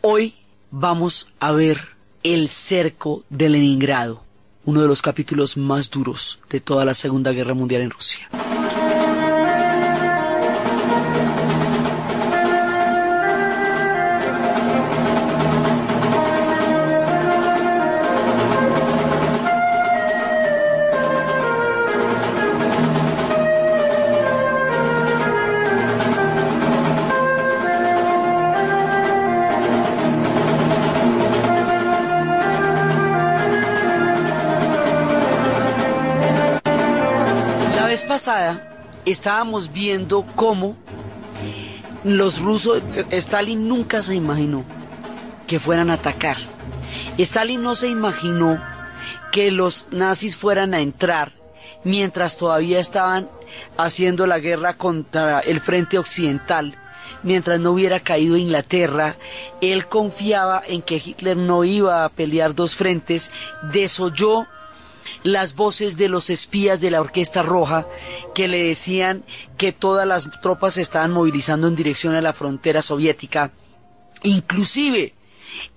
Hoy vamos a ver el cerco de Leningrado, uno de los capítulos más duros de toda la Segunda Guerra Mundial en Rusia. Estábamos viendo cómo los rusos, Stalin nunca se imaginó que fueran a atacar. Stalin no se imaginó que los nazis fueran a entrar mientras todavía estaban haciendo la guerra contra el frente occidental, mientras no hubiera caído Inglaterra, él confiaba en que Hitler no iba a pelear dos frentes, desoyó las voces de los espías de la Orquesta Roja que le decían que todas las tropas se estaban movilizando en dirección a la frontera soviética. Inclusive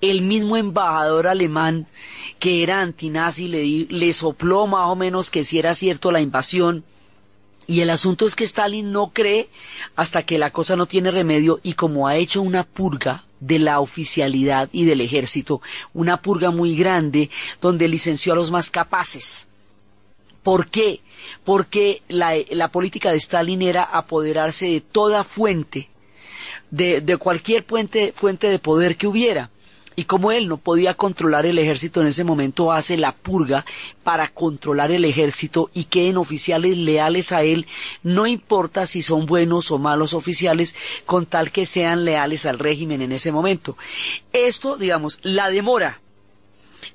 el mismo embajador alemán que era antinazi le, le sopló más o menos que si era cierto la invasión. Y el asunto es que Stalin no cree hasta que la cosa no tiene remedio y como ha hecho una purga de la oficialidad y del ejército, una purga muy grande donde licenció a los más capaces. ¿Por qué? Porque la, la política de Stalin era apoderarse de toda fuente, de, de cualquier fuente, fuente de poder que hubiera. Y como él no podía controlar el ejército en ese momento, hace la purga para controlar el ejército y queden oficiales leales a él, no importa si son buenos o malos oficiales, con tal que sean leales al régimen en ese momento. Esto, digamos, la demora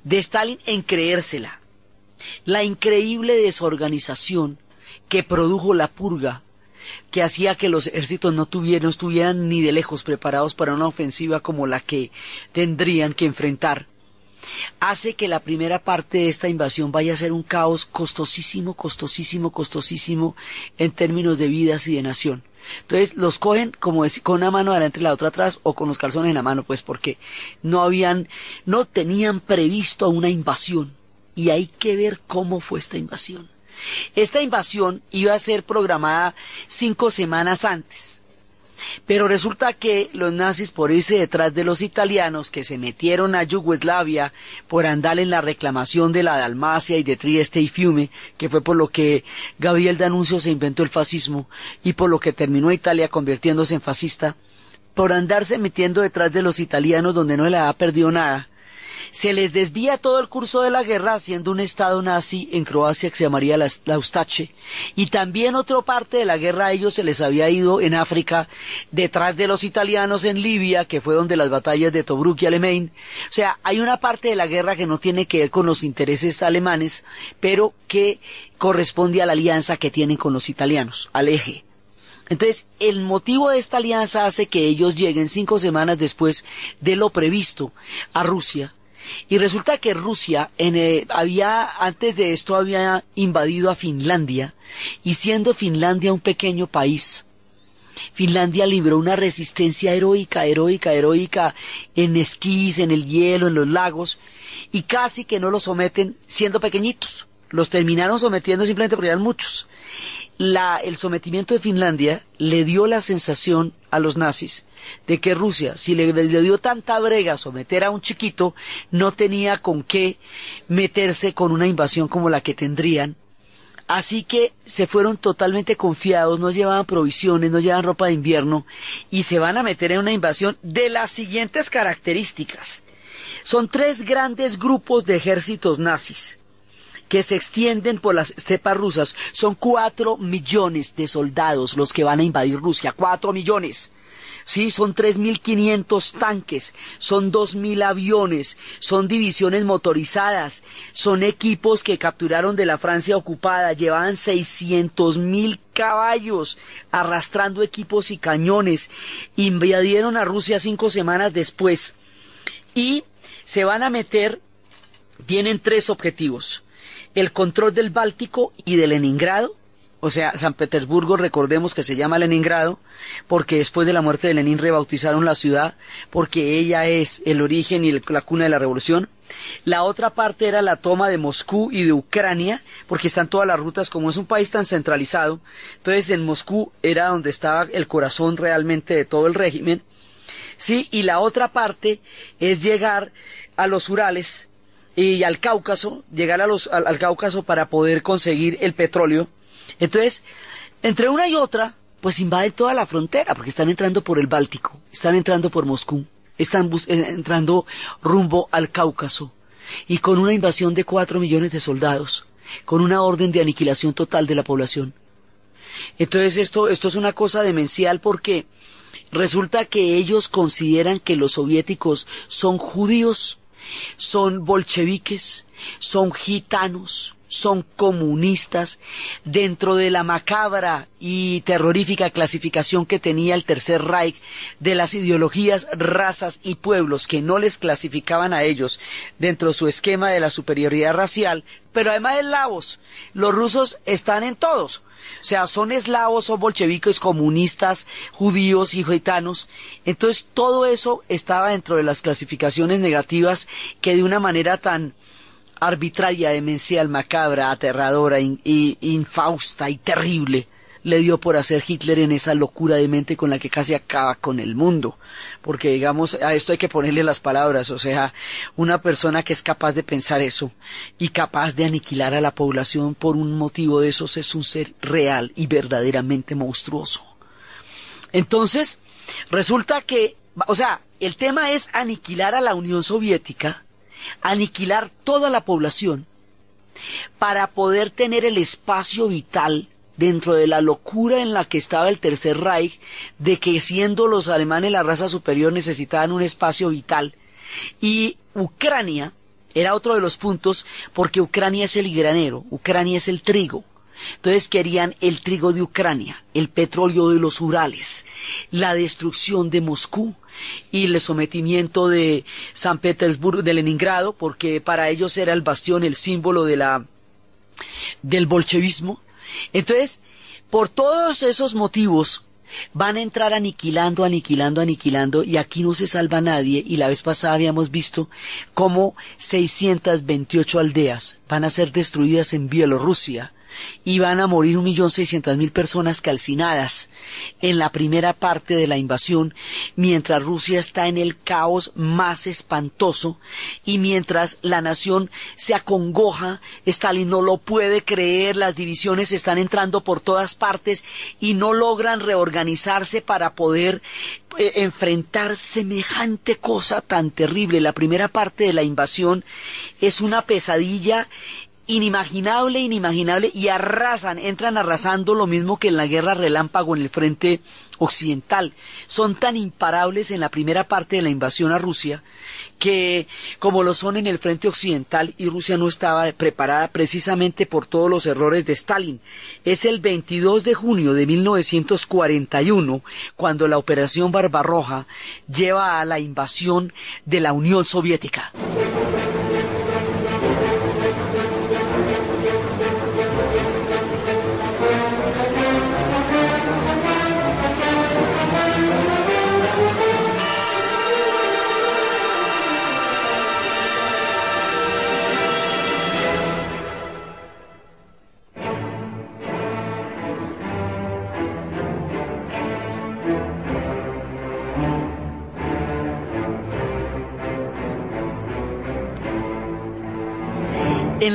de Stalin en creérsela, la increíble desorganización que produjo la purga que hacía que los ejércitos no tuvieran, estuvieran ni de lejos preparados para una ofensiva como la que tendrían que enfrentar, hace que la primera parte de esta invasión vaya a ser un caos costosísimo, costosísimo, costosísimo en términos de vidas y de nación. Entonces los cogen como con una mano adelante y la otra atrás o con los calzones en la mano, pues porque no habían, no tenían previsto una invasión y hay que ver cómo fue esta invasión. Esta invasión iba a ser programada cinco semanas antes. Pero resulta que los nazis, por irse detrás de los italianos que se metieron a Yugoslavia por andar en la reclamación de la Dalmacia y de Trieste y Fiume, que fue por lo que Gabriel D'Annunzio se inventó el fascismo y por lo que terminó Italia convirtiéndose en fascista, por andarse metiendo detrás de los italianos donde no le había perdido nada, se les desvía todo el curso de la guerra haciendo un estado nazi en Croacia que se llamaría la, y también otra parte de la guerra a ellos se les había ido en África detrás de los italianos en Libia que fue donde las batallas de Tobruk y Alemán o sea hay una parte de la guerra que no tiene que ver con los intereses alemanes pero que corresponde a la alianza que tienen con los italianos al eje. Entonces, el motivo de esta alianza hace que ellos lleguen cinco semanas después de lo previsto a Rusia y resulta que Rusia eh, había, antes de esto había invadido a Finlandia y siendo Finlandia un pequeño país, Finlandia libró una resistencia heroica, heroica, heroica en esquís, en el hielo, en los lagos y casi que no los someten siendo pequeñitos. Los terminaron sometiendo simplemente porque eran muchos. el sometimiento de Finlandia le dio la sensación a los nazis de que Rusia, si le, dio tanta brega someter a un chiquito, no tenía con qué meterse con una invasión como la que tendrían. Así que se fueron totalmente confiados, no llevaban provisiones, no llevaban ropa de invierno y se van a meter en una invasión de las siguientes características. Son tres grandes grupos de ejércitos nazis que se extienden por las estepas rusas. Son cuatro millones de soldados los que van a invadir Rusia. Cuatro millones. Sí, son 3.500 tanques, son 2.000 aviones, son divisiones motorizadas, son equipos que capturaron de la Francia ocupada, llevaban 600.000 caballos arrastrando equipos y cañones, invadieron a Rusia cinco semanas después y se van a meter, tienen tres objetivos, el control del Báltico y de Leningrado, o sea, San Petersburgo, recordemos que se llama Leningrado, porque después de la muerte de Lenin rebautizaron la ciudad, porque ella es el origen y la cuna de la revolución. La otra parte era la toma de Moscú y de Ucrania, porque están todas las rutas, como es un país tan centralizado, entonces en Moscú era donde estaba el corazón realmente de todo el régimen. Sí, y la otra parte es llegar a los Urales y al Cáucaso, llegar a los, al Cáucaso para poder conseguir el petróleo entonces, entre una y otra, pues invaden toda la frontera, porque están entrando por el Báltico, están entrando por Moscú, están eh, entrando rumbo al Cáucaso, y con una invasión de cuatro millones de soldados, con una orden de aniquilación total de la población. Entonces esto, esto es una cosa demencial porque resulta que ellos consideran que los soviéticos son judíos, son bolcheviques, son gitanos, son comunistas dentro de la macabra y terrorífica clasificación que tenía el Tercer Reich de las ideologías, razas y pueblos que no les clasificaban a ellos dentro de su esquema de la superioridad racial, pero además eslavos, los rusos están en todos. O sea, son eslavos, son bolcheviques, comunistas, judíos y gitanos. Entonces, todo eso estaba dentro de las clasificaciones negativas que de una manera tan arbitraria, demencial, macabra, aterradora, y infausta y terrible le dio por hacer Hitler en esa locura de mente con la que casi acaba con el mundo. Porque digamos, a esto hay que ponerle las palabras, o sea, una persona que es capaz de pensar eso y capaz de aniquilar a la población por un motivo de esos es un ser real y verdaderamente monstruoso. Entonces, resulta que, o sea, el tema es aniquilar a la Unión Soviética, aniquilar toda la población para poder tener el espacio vital dentro de la locura en la que estaba el Tercer Reich, de que siendo los alemanes la raza superior necesitaban un espacio vital. Y Ucrania era otro de los puntos porque Ucrania es el granero, Ucrania es el trigo. Entonces querían el trigo de Ucrania, el petróleo de los Urales, la destrucción de Moscú, y el sometimiento de San Petersburgo, de Leningrado, porque para ellos era el bastión, el símbolo de la, del bolchevismo. Entonces, por todos esos motivos, van a entrar aniquilando, aniquilando, aniquilando, y aquí no se salva nadie, y la vez pasada habíamos visto cómo 628 aldeas van a ser destruidas en Bielorrusia, y van a morir un millón seiscientas mil personas calcinadas en la primera parte de la invasión, mientras Rusia está en el caos más espantoso y mientras la nación se acongoja, Stalin no lo puede creer, las divisiones están entrando por todas partes y no logran reorganizarse para poder eh, enfrentar semejante cosa tan terrible. La primera parte de la invasión es una pesadilla inimaginable, inimaginable, y arrasan, entran arrasando lo mismo que en la guerra relámpago en el frente occidental. Son tan imparables en la primera parte de la invasión a Rusia que como lo son en el frente occidental y Rusia no estaba preparada precisamente por todos los errores de Stalin. Es el 22 de junio de 1941 cuando la operación Barbarroja lleva a la invasión de la Unión Soviética.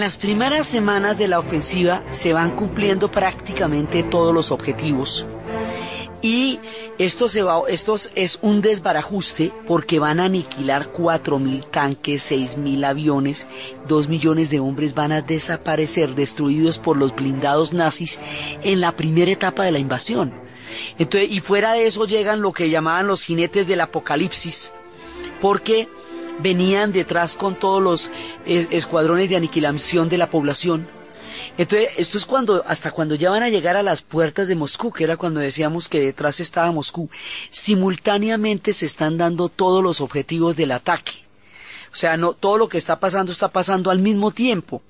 Las primeras semanas de la ofensiva se van cumpliendo prácticamente todos los objetivos. Y esto, se va, esto es un desbarajuste porque van a aniquilar 4.000 tanques, 6.000 aviones, 2 millones de hombres van a desaparecer, destruidos por los blindados nazis en la primera etapa de la invasión. Entonces, y fuera de eso llegan lo que llamaban los jinetes del apocalipsis, porque venían detrás con todos los escuadrones de aniquilación de la población. Entonces, esto es cuando, hasta cuando ya van a llegar a las puertas de Moscú, que era cuando decíamos que detrás estaba Moscú, simultáneamente se están dando todos los objetivos del ataque. O sea, no, todo lo que está pasando está pasando al mismo tiempo.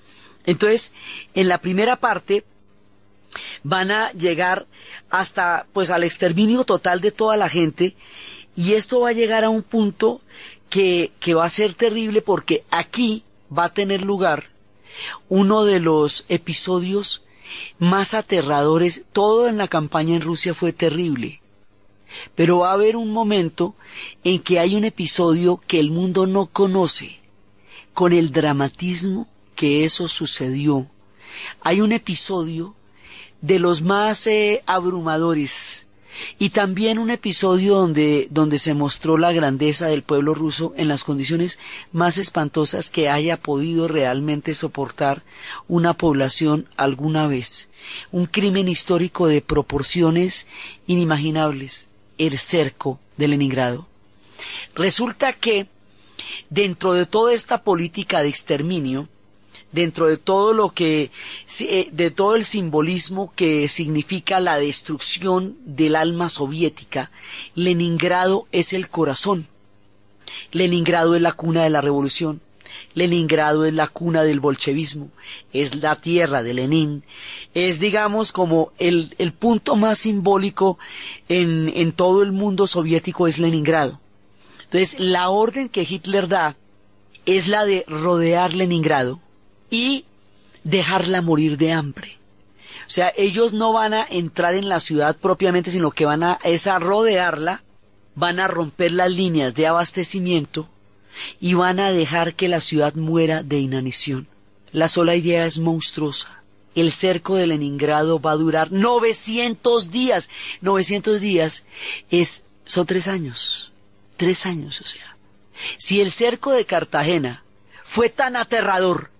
Entonces, en la primera parte, van a llegar hasta pues al exterminio total de toda la gente y esto va a llegar a un punto que, que va a ser terrible porque aquí va a tener lugar uno de los episodios más aterradores. Todo en la campaña en Rusia fue terrible. Pero va a haber un momento en que hay un episodio que el mundo no conoce, con el dramatismo que eso sucedió. Hay un episodio de los más eh, abrumadores y también un episodio donde, donde se mostró la grandeza del pueblo ruso en las condiciones más espantosas que haya podido realmente soportar una población alguna vez. Un crimen histórico de proporciones inimaginables, el cerco de Leningrado. Resulta que dentro de toda esta política de exterminio, dentro de todo lo que, eh, de todo el simbolismo que significa la destrucción del alma soviética, Leningrado es el corazón. Leningrado es la cuna de la revolución. Leningrado es la cuna del bolchevismo, es la tierra de Lenin, es digamos como el, punto más simbólico en, en todo el mundo soviético es Leningrado. Entonces la orden que Hitler da es la de rodear Leningrado, y dejarla morir de hambre. O sea, ellos no van a entrar en la ciudad propiamente, sino que van a, es a rodearla, van a romper las líneas de abastecimiento y van a dejar que la ciudad muera de inanición. La sola idea es monstruosa. El cerco de Leningrado va a durar 900 días. 900 días es, son tres años. Tres años, o sea. Si el cerco de Cartagena fue tan aterrador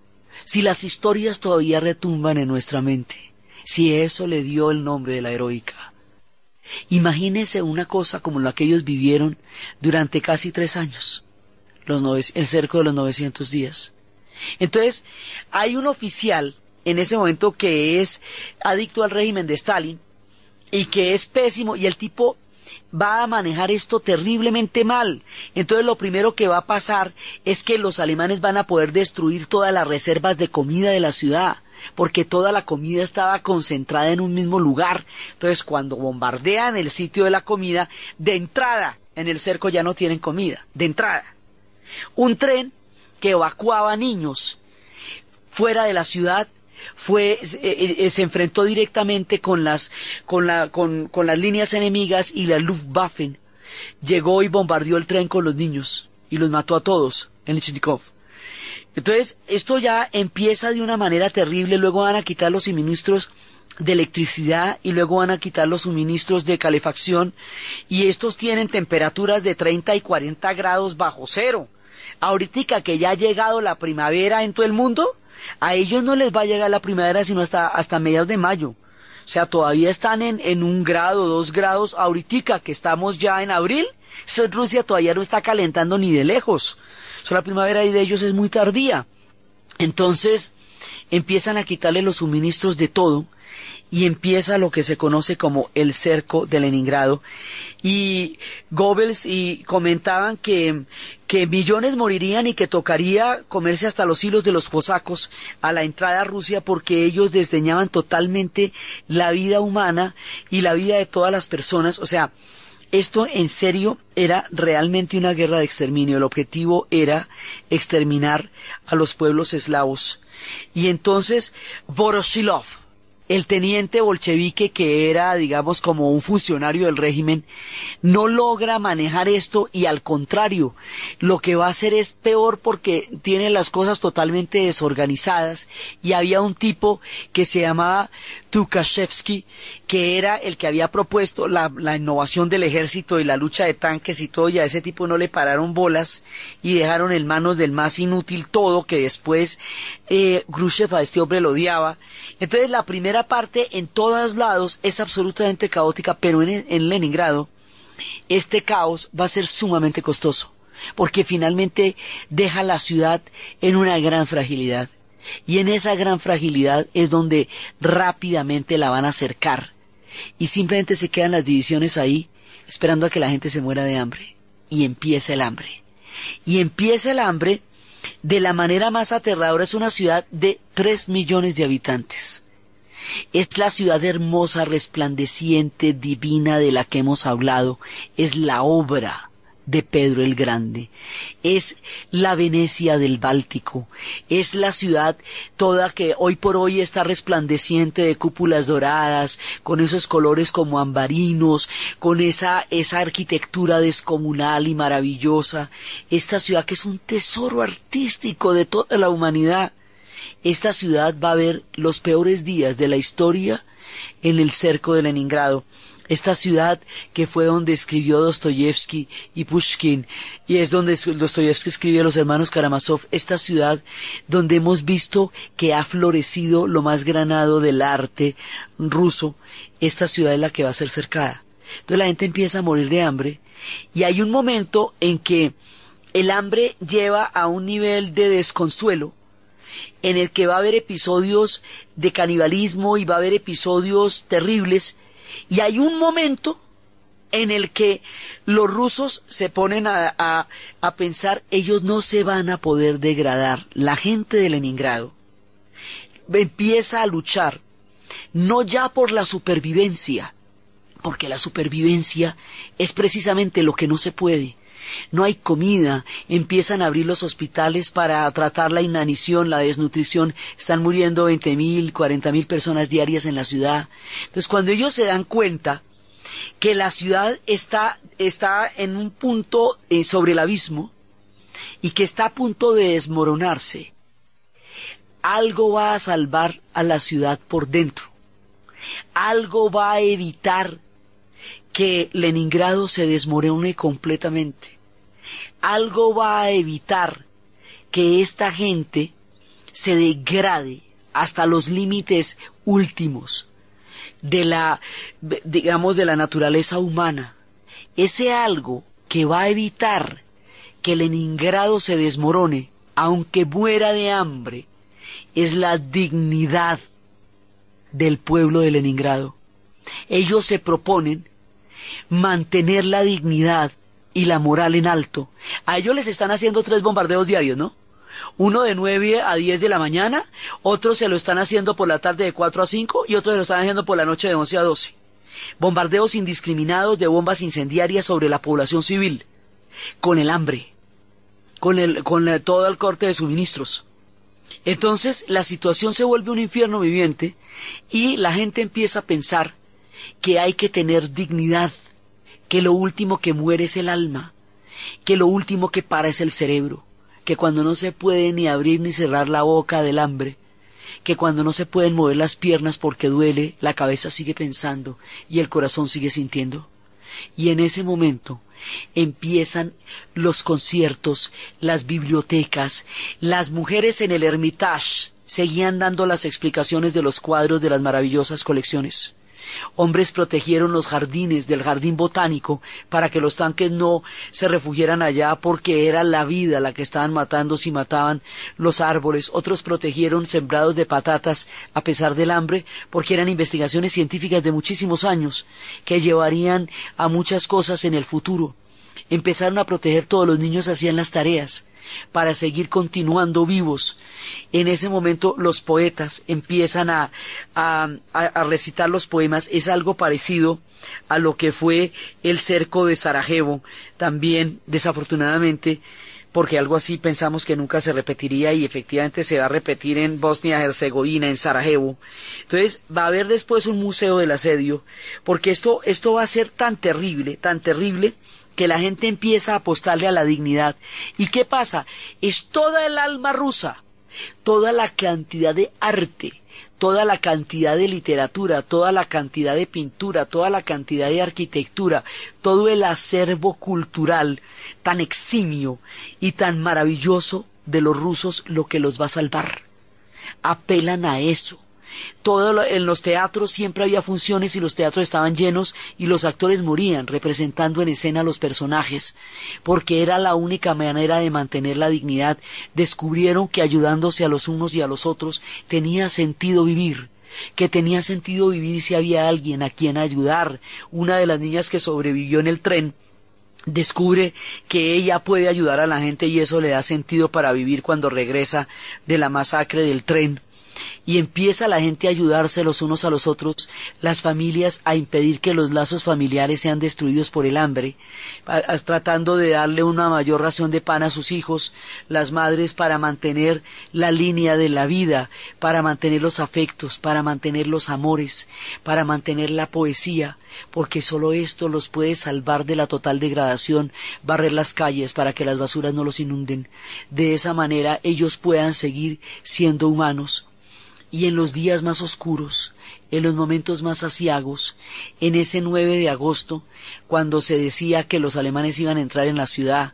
si las historias todavía retumban en nuestra mente, si eso le dio el nombre de la heroica. Imagínese una cosa como la que ellos vivieron durante casi tres años, el cerco de los 900 días. Entonces, hay un oficial en ese momento que es adicto al régimen de Stalin y que es pésimo y el tipo va a manejar esto terriblemente mal. Entonces lo primero que va a pasar es que los alemanes van a poder destruir todas las reservas de comida de la ciudad, porque toda la comida estaba concentrada en un mismo lugar. Entonces cuando bombardean el sitio de la comida, de entrada en el cerco ya no tienen comida, de entrada. Un tren que evacuaba niños fuera de la ciudad fue eh, eh, se enfrentó directamente con las con la con, con las líneas enemigas y la Luftwaffe llegó y bombardeó el tren con los niños y los mató a todos en Lichnikov. Entonces, esto ya empieza de una manera terrible, luego van a quitar los suministros de electricidad y luego van a quitar los suministros de calefacción y estos tienen temperaturas de 30 y 40 grados bajo cero. Ahorita que ya ha llegado la primavera en todo el mundo, a ellos no les va a llegar la primavera sino hasta, hasta mediados de mayo. O sea, todavía están en, en un grado, dos grados. Ahorita que estamos ya en abril, Rusia todavía no está calentando ni de lejos. O sea, la primavera de ellos es muy tardía. Entonces, empiezan a quitarle los suministros de todo y empieza lo que se conoce como el cerco de Leningrado. Y Goebbels y comentaban que, que millones morirían y que tocaría comerse hasta los hilos de los posacos a la entrada a Rusia porque ellos desdeñaban totalmente la vida humana y la vida de todas las personas. O sea, esto en serio era realmente una guerra de exterminio. El objetivo era exterminar a los pueblos eslavos. Y entonces Voroshilov, el teniente bolchevique que era, digamos, como un funcionario del régimen, no logra manejar esto y al contrario, lo que va a hacer es peor porque tiene las cosas totalmente desorganizadas y había un tipo que se llamaba Tukashevsky, que era el que había propuesto la, innovación del ejército y la lucha de tanques y todo, y a ese tipo no le pararon bolas y dejaron en manos del más inútil todo, que después eh, Khrushchev a este hombre lo odiaba. Entonces la primera parte en todos lados es absolutamente caótica, pero en, en Leningrado este caos va a ser sumamente costoso, porque finalmente deja la ciudad en una gran fragilidad. Y en esa gran fragilidad es donde rápidamente la van a acercar. Y simplemente se quedan las divisiones ahí, esperando a que la gente se muera de hambre. Y empieza el hambre. Y empieza el hambre de la manera más aterradora. Es una ciudad de tres millones de habitantes. Es la ciudad hermosa, resplandeciente, divina de la que hemos hablado. Es la obra de Pedro el Grande. Es la Venecia del Báltico. Es la ciudad toda que hoy por hoy está resplandeciente de cúpulas doradas, con esos colores como ambarinos, con esa, esa arquitectura descomunal y maravillosa. Esta ciudad que es un tesoro artístico de toda la humanidad. Esta ciudad va a ver los peores días de la historia en el cerco de Leningrado esta ciudad que fue donde escribió Dostoyevsky y Pushkin, y es donde Dostoyevsky escribió a los hermanos Karamazov, esta ciudad donde hemos visto que ha florecido lo más granado del arte ruso, esta ciudad es la que va a ser cercada. Entonces la gente empieza a morir de hambre, y hay un momento en que el hambre lleva a un nivel de desconsuelo, en el que va a haber episodios de canibalismo y va a haber episodios terribles y hay un momento en el que los rusos se ponen a, pensar, ellos no se van a poder degradar. La gente de Leningrado empieza a luchar, no ya por la supervivencia, porque la supervivencia es precisamente lo que no se puede. No hay comida, empiezan a abrir los hospitales para tratar la inanición, la desnutrición, están muriendo veinte mil, cuarenta mil personas diarias en la ciudad. Entonces cuando ellos se dan cuenta que la ciudad está, está en un punto eh, sobre el abismo y que está a punto de desmoronarse, algo va a salvar a la ciudad por dentro. Algo va a evitar que Leningrado se desmorone completamente. Algo va a evitar que esta gente se degrade hasta los límites últimos de la, digamos, de la naturaleza humana. Ese algo que va a evitar que Leningrado se desmorone, aunque muera de hambre, es la dignidad del pueblo de Leningrado. Ellos se proponen mantener la dignidad y la moral en alto. A ellos les están haciendo tres bombardeos diarios, ¿no? Uno de nueve a diez de la mañana, otro se lo están haciendo por la tarde de cuatro a cinco y otro se lo están haciendo por la noche de once a doce. Bombardeos indiscriminados de bombas incendiarias sobre la población civil, con el hambre, con, el, con todo el corte de suministros. Entonces la situación se vuelve un infierno viviente y la gente empieza a pensar que hay que tener dignidad, que lo último que muere es el alma, que lo último que para es el cerebro, que cuando no se puede ni abrir ni cerrar la boca del hambre, que cuando no se pueden mover las piernas porque duele, la cabeza sigue pensando y el corazón sigue sintiendo. Y en ese momento empiezan los conciertos, las bibliotecas, las mujeres en el Hermitage seguían dando las explicaciones de los cuadros de las maravillosas colecciones. Hombres protegieron los jardines del jardín botánico para que los tanques no se refugiaran allá porque era la vida la que estaban matando si mataban los árboles. Otros protegieron sembrados de patatas a pesar del hambre porque eran investigaciones científicas de muchísimos años que llevarían a muchas cosas en el futuro. Empezaron a proteger todos los niños hacían las tareas para seguir continuando vivos. En ese momento los poetas empiezan a, a, a, recitar los poemas. Es algo parecido a lo que fue el cerco de Sarajevo, también desafortunadamente porque algo así pensamos que nunca se repetiría y efectivamente se va a repetir en Bosnia-Herzegovina, en Sarajevo. Entonces va a haber después un museo del asedio, porque esto, esto va a ser tan terrible, tan terrible, que la gente empieza a apostarle a la dignidad. ¿Y qué pasa? Es toda el alma rusa, toda la cantidad de arte, toda la cantidad de literatura, toda la cantidad de pintura, toda la cantidad de arquitectura, todo el acervo cultural tan eximio y tan maravilloso de los rusos lo que los va a salvar. Apelan a eso todo en los teatros siempre había funciones y los teatros estaban llenos y los actores morían representando en escena a los personajes, porque era la única manera de mantener la dignidad. Descubrieron que ayudándose a los unos y a los otros tenía sentido vivir que tenía sentido vivir si había alguien a quien ayudar. Una de las niñas que sobrevivió en el tren descubre que ella puede ayudar a la gente y eso le da sentido para vivir cuando regresa de la masacre del tren y empieza la gente a ayudarse los unos a los otros, las familias a impedir que los lazos familiares sean destruidos por el hambre, tratando de darle una mayor ración de pan a sus hijos, las madres para mantener la línea de la vida, para mantener los afectos, para mantener los amores, para mantener la poesía, porque sólo esto los puede salvar de la total degradación, barrer las calles para que las basuras no los inunden. De esa manera ellos puedan seguir siendo humanos, y en los días más oscuros, en los momentos más asiagos, en ese 9 de agosto, cuando se decía que los alemanes iban a entrar en la ciudad,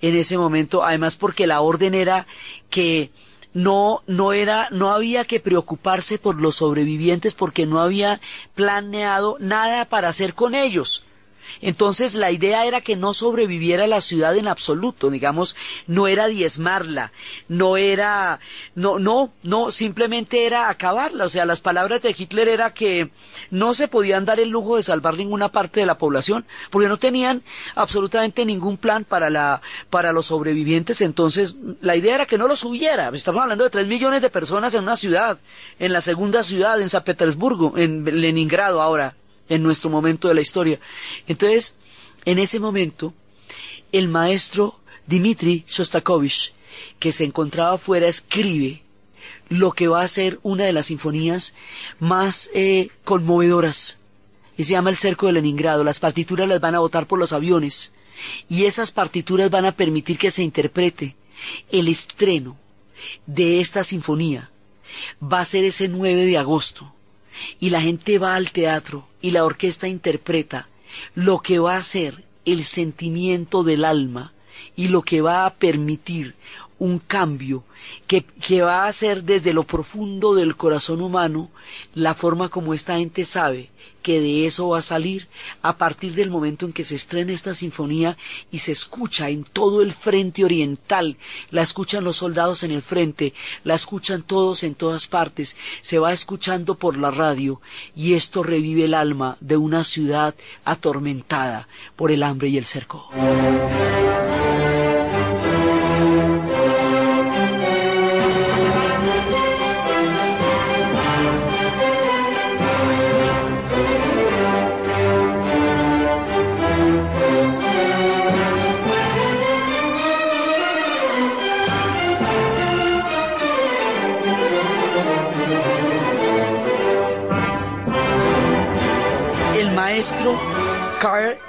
en ese momento, además porque la orden era que no, no era, no había que preocuparse por los sobrevivientes porque no había planeado nada para hacer con ellos. Entonces la idea era que no sobreviviera la ciudad en absoluto, digamos, no era diezmarla, no era, no, no, no, simplemente era acabarla. O sea, las palabras de Hitler era que no se podían dar el lujo de salvar ninguna parte de la población, porque no tenían absolutamente ningún plan para la, para los sobrevivientes. Entonces la idea era que no los hubiera. Estamos hablando de tres millones de personas en una ciudad, en la segunda ciudad, en San Petersburgo, en Leningrado ahora en nuestro momento de la historia. Entonces, en ese momento, el maestro Dmitri Shostakovich, que se encontraba afuera, escribe lo que va a ser una de las sinfonías más eh, conmovedoras. Y se llama El Cerco de Leningrado. Las partituras las van a botar por los aviones. Y esas partituras van a permitir que se interprete el estreno de esta sinfonía. Va a ser ese 9 de agosto y la gente va al teatro y la orquesta interpreta lo que va a ser el sentimiento del alma y lo que va a permitir un cambio que, que, va a ser desde lo profundo del corazón humano la forma como esta gente sabe que de eso va a salir a partir del momento en que se estrena esta sinfonía y se escucha en todo el frente oriental, la escuchan los soldados en el frente, la escuchan todos en todas partes, se va escuchando por la radio y esto revive el alma de una ciudad atormentada por el hambre y el cerco.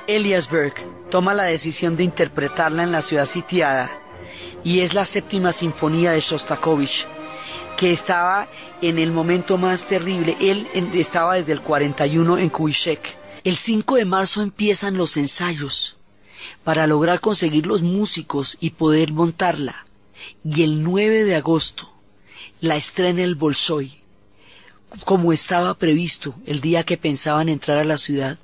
Eliasberg toma la decisión de interpretarla en la ciudad sitiada y es la séptima sinfonía de Shostakovich que estaba en el momento más terrible. Él estaba desde el 41 en Kubitschek. El 5 de marzo empiezan los ensayos para lograr conseguir los músicos y poder montarla. Y el 9 de agosto la estrena el Bolshoi como estaba previsto el día que pensaban entrar a la ciudad,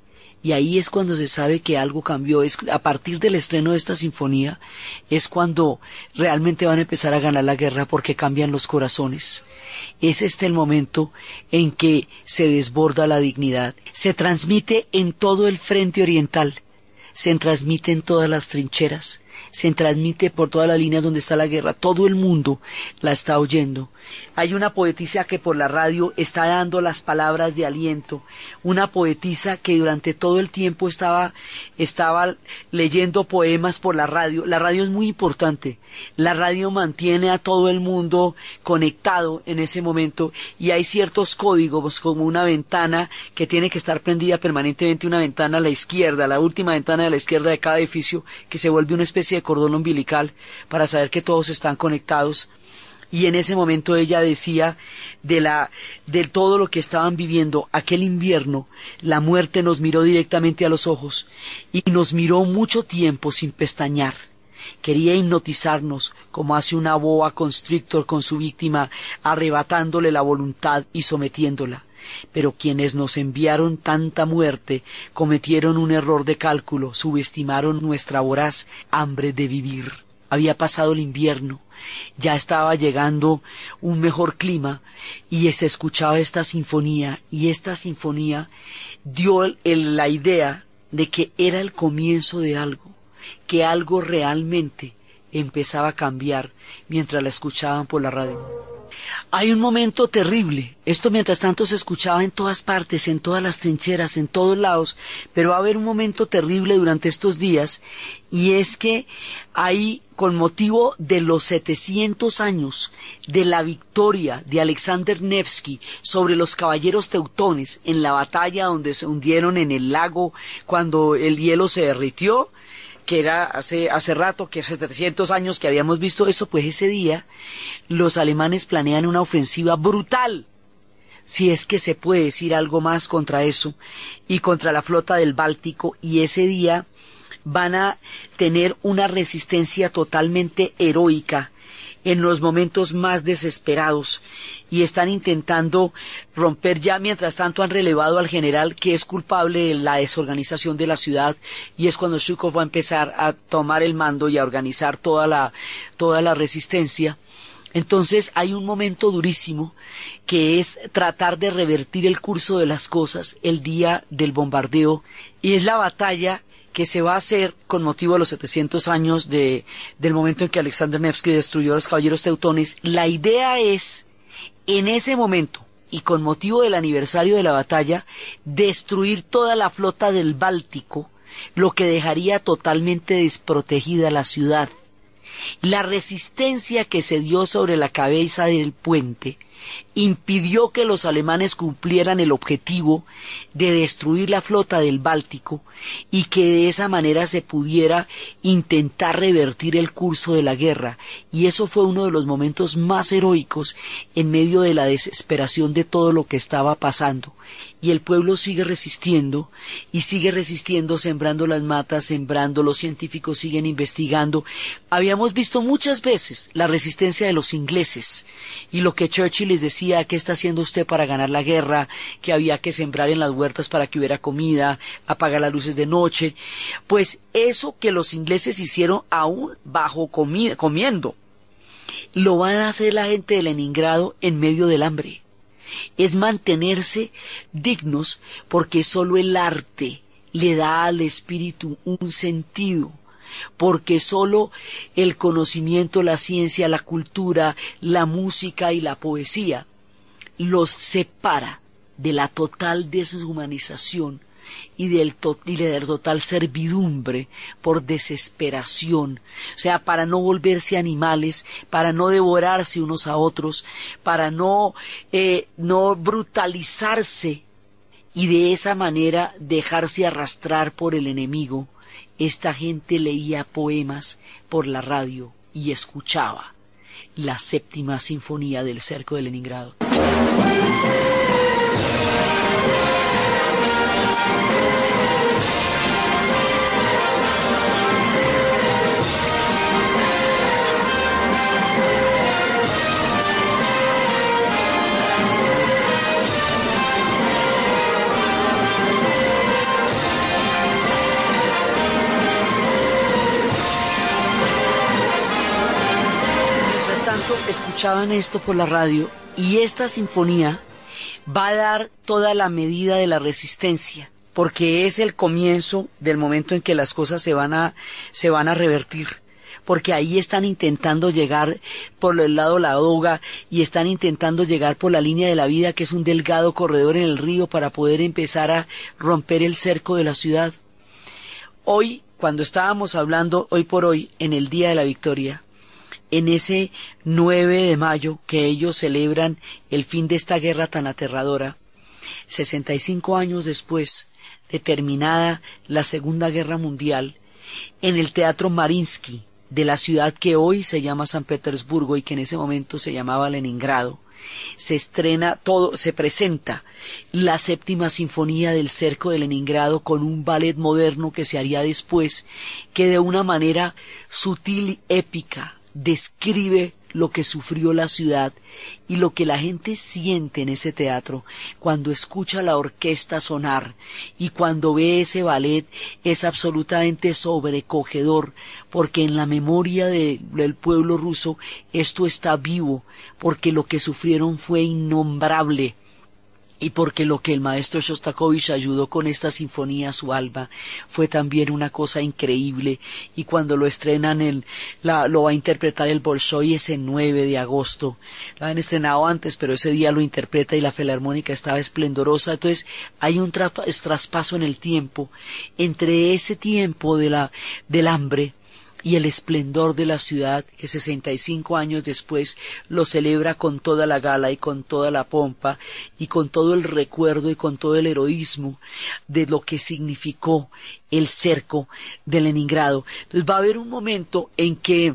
y ahí es cuando se sabe que algo cambió. Es, a partir del estreno de esta sinfonía es cuando realmente van a empezar a ganar la guerra porque cambian los corazones. Es este el momento en que se desborda la dignidad. Se transmite en todo el frente oriental, se transmite en todas las trincheras, se transmite por toda la línea donde está la guerra. Todo el mundo la está oyendo. Hay una poetisa que por la radio está dando las palabras de aliento, una poetisa que durante todo el tiempo estaba, estaba leyendo poemas por la radio. La radio es muy importante. La radio mantiene a todo el mundo conectado en ese momento y hay ciertos códigos como una ventana que tiene que estar prendida permanentemente, una ventana a la izquierda, la última ventana a la izquierda de cada edificio que se vuelve una especie de cordón umbilical para saber que todos están conectados y en ese momento ella decía de la de todo lo que estaban viviendo aquel invierno la muerte nos miró directamente a los ojos y nos miró mucho tiempo sin pestañear. Quería hipnotizarnos como hace una boa constrictor con su víctima arrebatándole la voluntad y sometiéndola. Pero quienes nos enviaron tanta muerte cometieron un error de cálculo subestimaron nuestra voraz hambre de vivir. Había pasado el invierno ya estaba llegando un mejor clima y se escuchaba esta sinfonía y esta sinfonía dio la idea de que era el comienzo de algo, que algo realmente empezaba a cambiar mientras la escuchaban por la radio. Hay un momento terrible. Esto mientras tanto se escuchaba en todas partes, en todas las trincheras, en todos lados, pero va a haber un momento terrible durante estos días y es que hay con motivo de los 700 años de la victoria de Alexander Nevsky sobre los caballeros teutones en la batalla donde se hundieron en el lago cuando el hielo se derritió, que era hace, hace rato, que hace 700 años que habíamos visto eso, pues ese día los alemanes planean una ofensiva brutal, si es que se puede decir algo más contra eso, y contra la flota del Báltico, y ese día van a tener una resistencia totalmente heroica en los momentos más desesperados y están intentando romper ya, mientras tanto han relevado al general que es culpable de la desorganización de la ciudad y es cuando Zhukov va a empezar a tomar el mando y a organizar toda la, toda la resistencia. Entonces hay un momento durísimo que es tratar de revertir el curso de las cosas el día del bombardeo y es la batalla que se va a hacer con motivo de los 700 años de, del momento en que Alexander Nevsky destruyó a los caballeros teutones. La idea es, en ese momento, y con motivo del aniversario de la batalla, destruir toda la flota del Báltico, lo que dejaría totalmente desprotegida la ciudad. La resistencia que se dio sobre la cabeza del puente impidió que los alemanes cumplieran el objetivo de destruir la flota del Báltico y que de esa manera se pudiera intentar revertir el curso de la guerra. Y eso fue uno de los momentos más heroicos en medio de la desesperación de todo lo que estaba pasando y el pueblo sigue resistiendo y sigue resistiendo sembrando las matas, sembrando, los científicos siguen investigando. Habíamos visto muchas veces la resistencia de los ingleses y lo que Churchill les decía, ¿qué está haciendo usted para ganar la guerra? Que había que sembrar en las huertas para que hubiera comida, apagar las luces de noche. Pues eso que los ingleses hicieron aún bajo comiendo, lo van a hacer la gente de Leningrado en medio del hambre es mantenerse dignos porque sólo el arte le da al espíritu un sentido, porque sólo el conocimiento, la ciencia, la cultura, la música y la poesía los separa de la total deshumanización y del, total servidumbre por desesperación, o sea, para no volverse animales, para no devorarse unos a otros, para no, eh, no brutalizarse y de esa manera dejarse arrastrar por el enemigo. Esta gente leía poemas por la radio y escuchaba la séptima sinfonía del cerco de Leningrado. Escuchaban esto por la radio y esta sinfonía va a dar toda la medida de la resistencia porque es el comienzo del momento en que las cosas se van a se van a revertir porque ahí están intentando llegar por el lado la Ladoga y están intentando llegar por la línea de la vida que es un delgado corredor en el río para poder empezar a romper el cerco de la ciudad. Hoy, cuando estábamos hablando hoy por hoy en el Día de la Victoria, en ese 9 de mayo que ellos celebran el fin de esta guerra tan aterradora, 65 años después de terminada la Segunda Guerra Mundial, en el Teatro Marinsky de la ciudad que hoy se llama San Petersburgo y que en ese momento se llamaba Leningrado, se estrena todo, se presenta la séptima sinfonía del cerco de Leningrado con un ballet moderno que se haría después, que de una manera sutil y épica describe lo que sufrió la ciudad y lo que la gente siente en ese teatro cuando escucha la orquesta sonar y cuando ve ese ballet es absolutamente sobrecogedor porque en la memoria del pueblo ruso esto está vivo porque lo que sufrieron fue innombrable y porque lo que el maestro Shostakovich ayudó con esta sinfonía a su alma fue también una cosa increíble. Y cuando lo estrenan en la, lo va a interpretar el Bolshoi ese 9 de agosto. Lo han estrenado antes pero ese día lo interpreta y la filarmónica estaba esplendorosa. Entonces hay un traspaso en el tiempo entre ese tiempo de la, del hambre y el esplendor de la ciudad que 65 años después lo celebra con toda la gala y con toda la pompa y con todo el recuerdo y con todo el heroísmo de lo que significó el cerco de Leningrado. Entonces va a haber un momento en que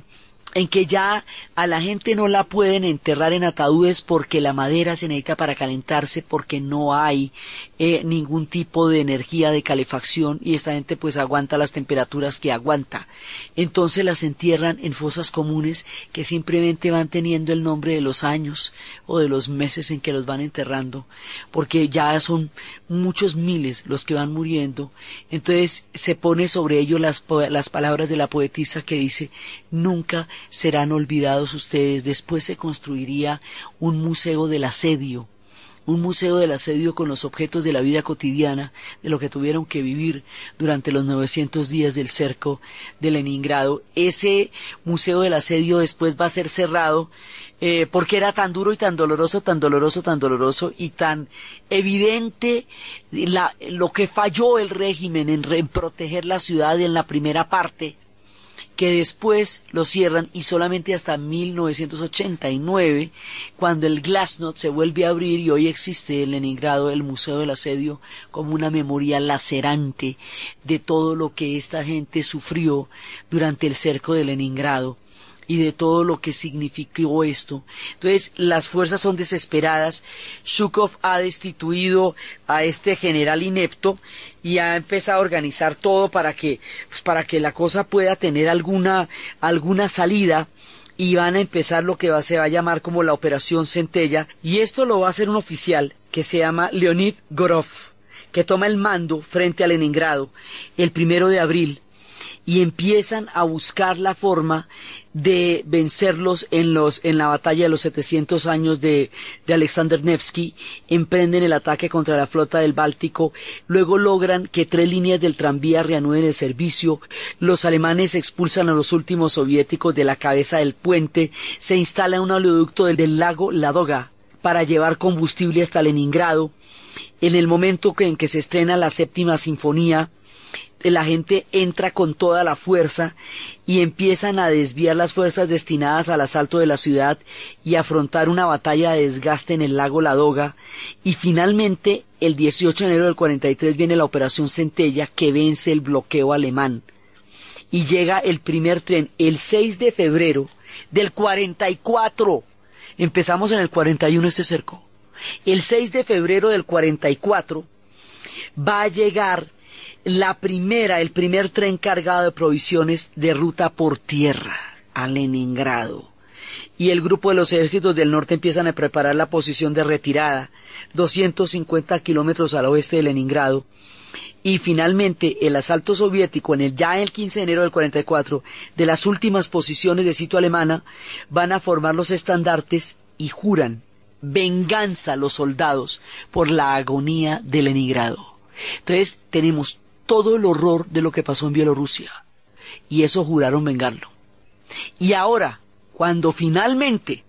en que ya a la gente no la pueden enterrar en ataúdes porque la madera se necesita para calentarse porque no hay eh, ningún tipo de energía de calefacción y esta gente pues aguanta las temperaturas que aguanta. Entonces las entierran en fosas comunes que simplemente van teniendo el nombre de los años o de los meses en que los van enterrando porque ya son muchos miles los que van muriendo. Entonces se pone sobre ello las, las palabras de la poetisa que dice nunca serán olvidados ustedes. Después se construiría un museo del asedio, un museo del asedio con los objetos de la vida cotidiana, de lo que tuvieron que vivir durante los 900 días del cerco de Leningrado. Ese museo del asedio después va a ser cerrado eh, porque era tan duro y tan doloroso, tan doloroso, tan doloroso y tan evidente la, lo que falló el régimen en, en proteger la ciudad en la primera parte que después lo cierran y solamente hasta 1989, cuando el Glasnost se vuelve a abrir y hoy existe en Leningrado el Museo del Asedio como una memoria lacerante de todo lo que esta gente sufrió durante el cerco de Leningrado y de todo lo que significó esto. Entonces, las fuerzas son desesperadas. Shukov ha destituido a este general inepto y ha empezado a organizar todo para que, pues, para que la cosa pueda tener alguna, alguna salida y van a empezar lo que va, se va a llamar como la Operación Centella y esto lo va a hacer un oficial que se llama Leonid Gorov que toma el mando frente a Leningrado el primero de abril y empiezan a buscar la forma de vencerlos en los en la batalla de los 700 años de, de Alexander Nevsky, emprenden el ataque contra la flota del Báltico, luego logran que tres líneas del tranvía reanuden el servicio, los alemanes expulsan a los últimos soviéticos de la cabeza del puente, se instala un oleoducto del, del lago Ladoga para llevar combustible hasta Leningrado, en el momento en que se estrena la séptima sinfonía, la gente entra con toda la fuerza y empiezan a desviar las fuerzas destinadas al asalto de la ciudad y afrontar una batalla de desgaste en el lago Ladoga y finalmente el 18 de enero del 43 viene la operación Centella que vence el bloqueo alemán. Y llega el primer tren el 6 de febrero del 44 empezamos en el 41 este cerco. El 6 de febrero del 44 va a llegar la primera, el primer tren cargado de provisiones de ruta por tierra a Leningrado. Y el grupo de los ejércitos del norte empiezan a preparar la posición de retirada, 250 kilómetros al oeste de Leningrado. Y finalmente el asalto soviético en el ya el 15 de enero del 44 de las últimas posiciones de sitio alemana van a formar los estandartes y juran venganza a los soldados por la agonía de Leningrado. Entonces tenemos todo el horror de lo que pasó en Bielorrusia. Y eso juraron vengarlo. Y ahora, cuando finalmente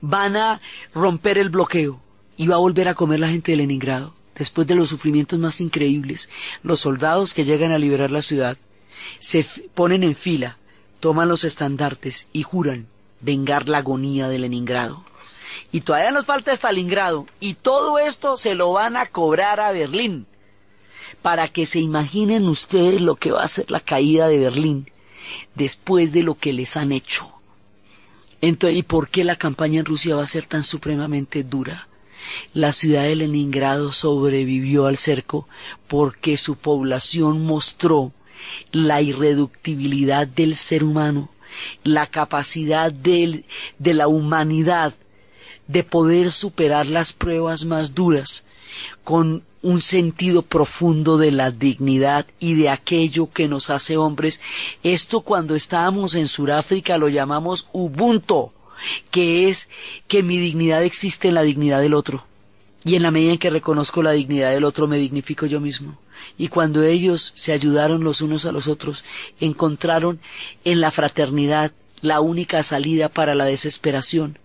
van a romper el bloqueo y va a volver a comer la gente de Leningrado, después de los sufrimientos más increíbles, los soldados que llegan a liberar la ciudad se ponen en fila, toman los estandartes y juran vengar la agonía de Leningrado. Y todavía nos falta Stalingrado, y todo esto se lo van a cobrar a Berlín para que se imaginen ustedes lo que va a ser la caída de Berlín después de lo que les han hecho. Entonces, ¿y por qué la campaña en Rusia va a ser tan supremamente dura? La ciudad de Leningrado sobrevivió al cerco porque su población mostró la irreductibilidad del ser humano, la capacidad de, de la humanidad de poder superar las pruebas más duras con un sentido profundo de la dignidad y de aquello que nos hace hombres. Esto cuando estábamos en Sudáfrica lo llamamos Ubuntu, que es que mi dignidad existe en la dignidad del otro. Y en la medida en que reconozco la dignidad del otro, me dignifico yo mismo. Y cuando ellos se ayudaron los unos a los otros, encontraron en la fraternidad la única salida para la desesperación,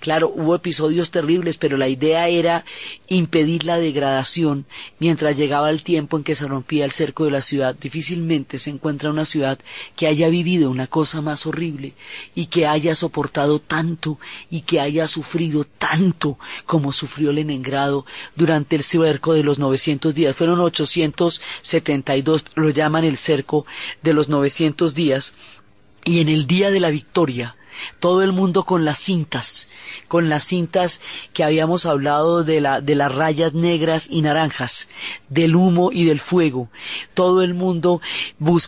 Claro, hubo episodios terribles, pero la idea era impedir la degradación mientras llegaba el tiempo en que se rompía el cerco de la ciudad. Difícilmente se encuentra una ciudad que haya vivido una cosa más horrible y que haya soportado tanto y que haya sufrido tanto como sufrió Leningrado durante el cerco de los 900 días. Fueron 872, lo llaman el cerco de los 900 días. Y en el día de la victoria, todo el mundo con las cintas, con las cintas que habíamos hablado de, la, de las rayas negras y naranjas, del humo y del fuego, todo el mundo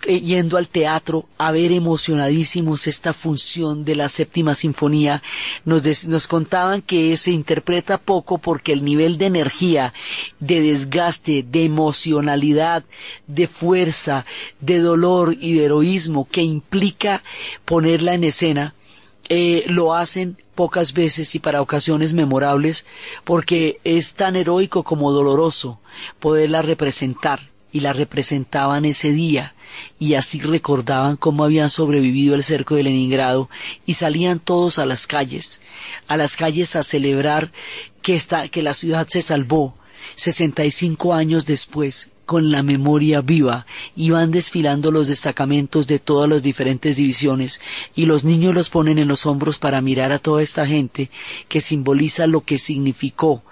yendo al teatro a ver emocionadísimos esta función de la séptima sinfonía, nos contaban que se interpreta poco porque el nivel de energía, de desgaste, de emocionalidad, de fuerza, de dolor y de heroísmo que implica ponerla en escena, eh, lo hacen pocas veces y para ocasiones memorables porque es tan heroico como doloroso poderla representar y la representaban ese día y así recordaban cómo habían sobrevivido el cerco de Leningrado y salían todos a las calles, a las calles a celebrar que, que la ciudad se salvó 65 años después con la memoria viva y van desfilando los destacamentos de todas las diferentes divisiones y los niños los ponen en los hombros para mirar a toda esta gente que simboliza lo que significó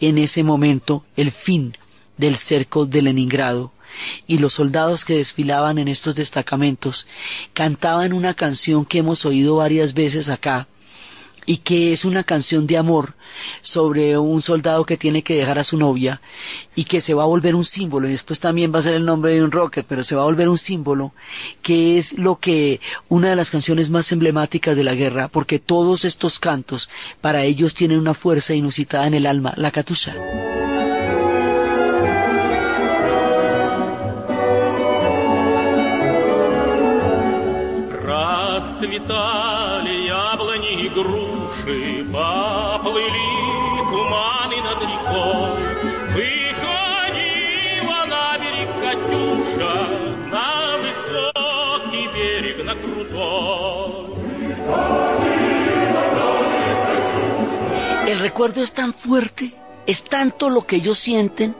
en ese momento el fin del cerco de Leningrado. Y los soldados que desfilaban en estos destacamentos cantaban una canción que hemos oído varias veces acá y que es una canción de amor sobre un soldado que tiene que dejar a su novia y que se va a volver un símbolo y después también va a ser el nombre de un rocket pero se va a volver un símbolo que es lo que una de las canciones más emblemáticas de la guerra porque todos estos cantos para ellos tienen una fuerza inusitada en el alma la katusha El recuerdo es tan fuerte, es tanto lo que ellos sienten,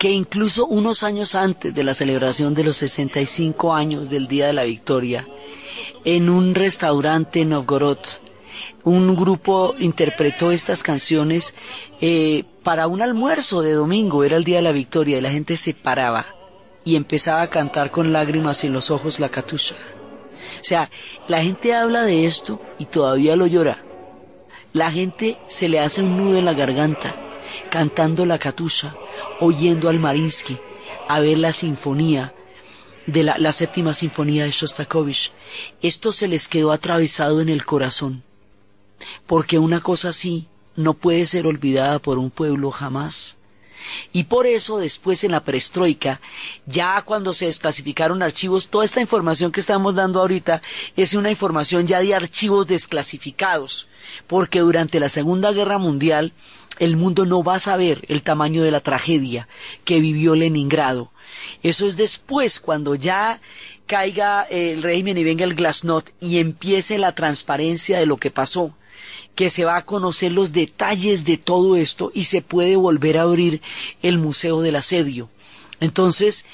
que incluso unos años antes de la celebración de los 65 años del Día de la Victoria, en un restaurante en Novgorod, un grupo interpretó estas canciones eh, para un almuerzo de domingo, era el día de la victoria, y la gente se paraba y empezaba a cantar con lágrimas en los ojos la catusha. O sea, la gente habla de esto y todavía lo llora. La gente se le hace un nudo en la garganta, cantando la catusha, oyendo al Marinsky, a ver la sinfonía, de la, la séptima sinfonía de Shostakovich. Esto se les quedó atravesado en el corazón porque una cosa así no puede ser olvidada por un pueblo jamás. Y por eso después en la perestroika, ya cuando se desclasificaron archivos, toda esta información que estamos dando ahorita es una información ya de archivos desclasificados, porque durante la Segunda Guerra Mundial el mundo no va a saber el tamaño de la tragedia que vivió Leningrado. Eso es después, cuando ya caiga el régimen y venga el glasnost y empiece la transparencia de lo que pasó que se va a conocer los detalles de todo esto y se puede volver a abrir el Museo del Asedio. Entonces,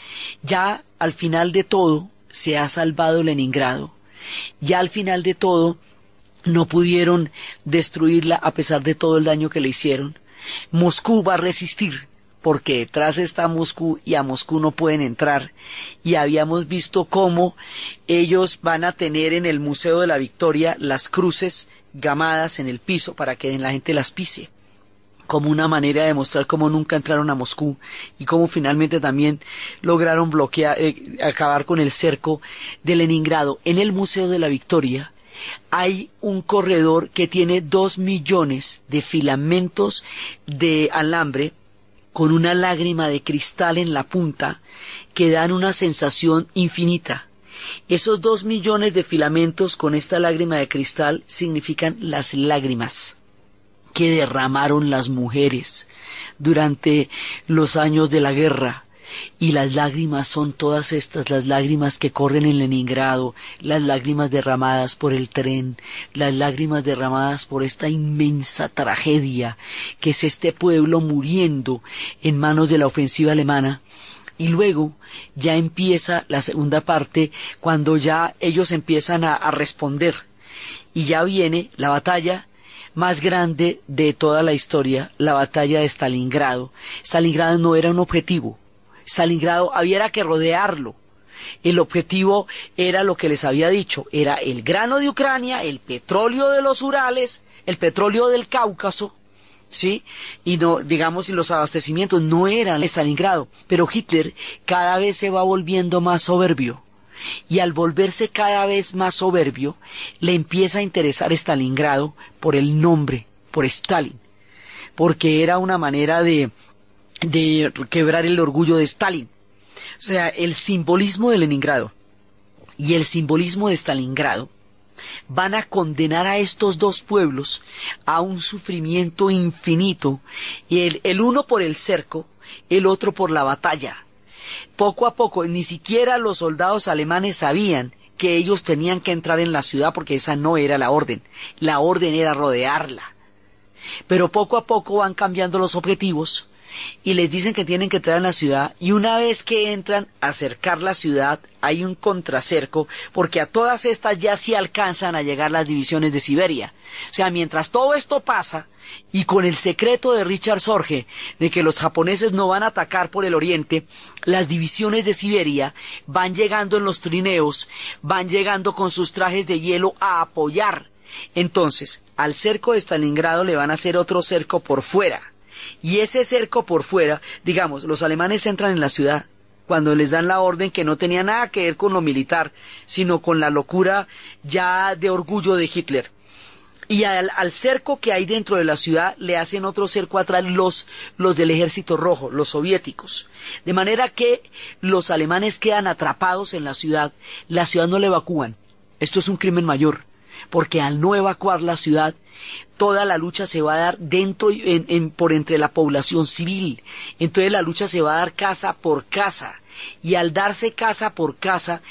ya al final de todo, se ha salvado Leningrado. Ya al final de todo, no pudieron destruirla a pesar de todo el daño que le hicieron. Moscú va a resistir, porque detrás está Moscú y a Moscú no pueden entrar. Y habíamos visto cómo ellos van a tener en el Museo de la Victoria las cruces gamadas en el piso para que la gente las pise como una manera de mostrar cómo nunca entraron a Moscú y cómo finalmente también lograron bloquear, eh, acabar con el cerco de Leningrado. En el Museo de la Victoria hay un corredor que tiene dos millones de filamentos de alambre con una lágrima de cristal en la punta que dan una sensación infinita. Esos dos millones de filamentos con esta lágrima de cristal significan las lágrimas que derramaron las mujeres durante los años de la guerra. Y las lágrimas son todas estas, las lágrimas que corren en Leningrado, las lágrimas derramadas por el tren, las lágrimas derramadas por esta inmensa tragedia que es este pueblo muriendo en manos de la ofensiva alemana. Y luego ya empieza la segunda parte cuando ya ellos empiezan a, responder. Y ya viene la batalla más grande de toda la historia, la batalla de Stalingrado. Stalingrado no era un objetivo. Stalingrado había que rodearlo. El objetivo era lo que les había dicho, era el grano de Ucrania, el petróleo de los Urales, el petróleo del Cáucaso, ¿sí? Y no, digamos, y los abastecimientos no eran Stalingrado. Pero Hitler cada vez se va volviendo más soberbio y al volverse cada vez más soberbio, le empieza a interesar Stalingrado por el nombre, por Stalin, porque era una manera de, de quebrar el orgullo de Stalin. O sea, el simbolismo de Leningrado y el simbolismo de Stalingrado van a condenar a estos dos pueblos a un sufrimiento infinito, el, el uno por el cerco, el otro por la batalla poco a poco, ni siquiera los soldados alemanes sabían que ellos tenían que entrar en la ciudad porque esa no era la orden. La orden era rodearla. Pero poco a poco van cambiando los objetivos y les dicen que tienen que entrar en la ciudad y una vez que entran a acercar la ciudad hay un contracerco porque a todas estas ya sí alcanzan a llegar las divisiones de Siberia. O sea, mientras todo esto pasa, y con el secreto de Richard Sorge de que los japoneses no van a atacar por el oriente, las divisiones de Siberia van llegando en los trineos, van llegando con sus trajes de hielo a apoyar. Entonces, al cerco de Stalingrado le van a hacer otro cerco por fuera. Y ese cerco por fuera, digamos, los alemanes entran en la ciudad, cuando les dan la orden que no tenía nada que ver con lo militar, sino con la locura ya de orgullo de Hitler y al, cerco que hay dentro de la ciudad le hacen otro cerco atrás los, los del ejército rojo, los soviéticos. De manera que los alemanes quedan atrapados en la ciudad, la ciudad no la evacúan. Esto es un crimen mayor, porque al no evacuar la ciudad, toda la lucha se va a dar dentro, en, por entre la población civil. Entonces la lucha se va a dar casa por casa y al darse casa por casa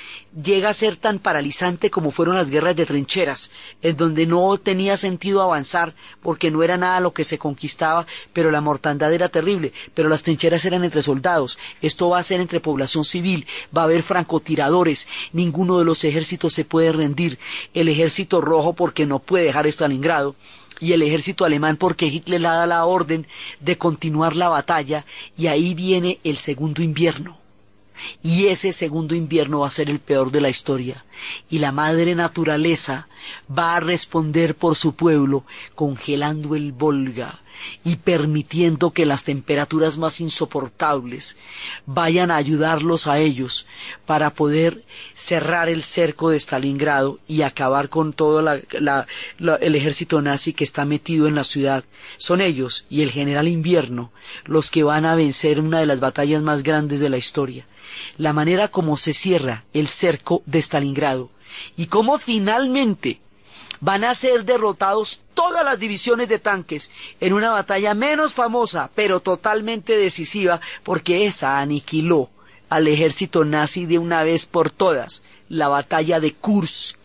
llega a ser tan paralizante como fueron las guerras de trincheras, en donde no tenía sentido avanzar porque no era nada lo que se conquistaba, pero la mortandad era terrible, pero las trincheras eran entre soldados, esto va a ser entre población civil, va a haber francotiradores, ninguno de los ejércitos se puede rendir, el ejército rojo porque no puede dejar Stalingrado, y el ejército alemán porque Hitler le da la orden de continuar la batalla y ahí viene el segundo invierno. Y ese segundo invierno va a ser el peor de la historia. Y la madre naturaleza va a responder por su pueblo congelando el Volga y permitiendo que las temperaturas más insoportables vayan a ayudarlos a ellos para poder cerrar el cerco de Stalingrado y acabar con todo el ejército nazi que está metido en la ciudad. Son ellos y el general invierno los que van a vencer una de las batallas más grandes de la historia la manera como se cierra el cerco de Stalingrado y cómo finalmente van a ser derrotados todas las divisiones de tanques en una batalla menos famosa, pero totalmente decisiva, porque esa aniquiló al ejército nazi de una vez por todas, la batalla de Kursk,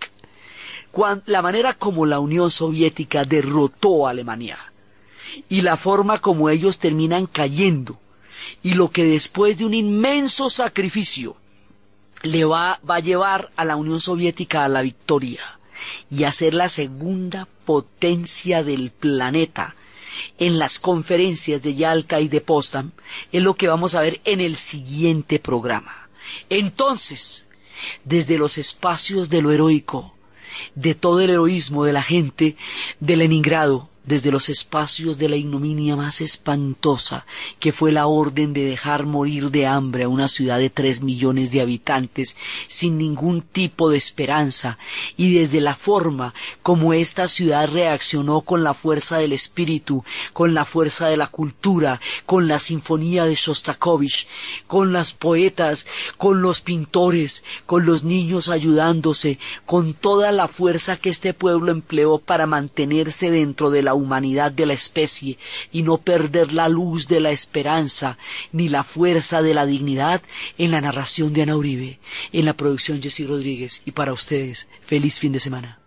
la manera como la Unión Soviética derrotó a Alemania y la forma como ellos terminan cayendo y lo que después de un inmenso sacrificio le va, va a llevar a la Unión Soviética a la victoria y a ser la segunda potencia del planeta en las conferencias de Yalta y de Potsdam es lo que vamos a ver en el siguiente programa. Entonces, desde los espacios de lo heroico, de todo el heroísmo de la gente de Leningrado, desde los espacios de la ignominia más espantosa, que fue la orden de dejar morir de hambre a una ciudad de tres millones de habitantes sin ningún tipo de esperanza, y desde la forma como esta ciudad reaccionó con la fuerza del espíritu, con la fuerza de la cultura, con la sinfonía de Shostakovich, con las poetas, con los pintores, con los niños ayudándose, con toda la fuerza que este pueblo empleó para mantenerse dentro de la la humanidad de la especie y no perder la luz de la esperanza ni la fuerza de la dignidad en la narración de Ana Uribe, en la producción Jessy Rodríguez y para ustedes, feliz fin de semana.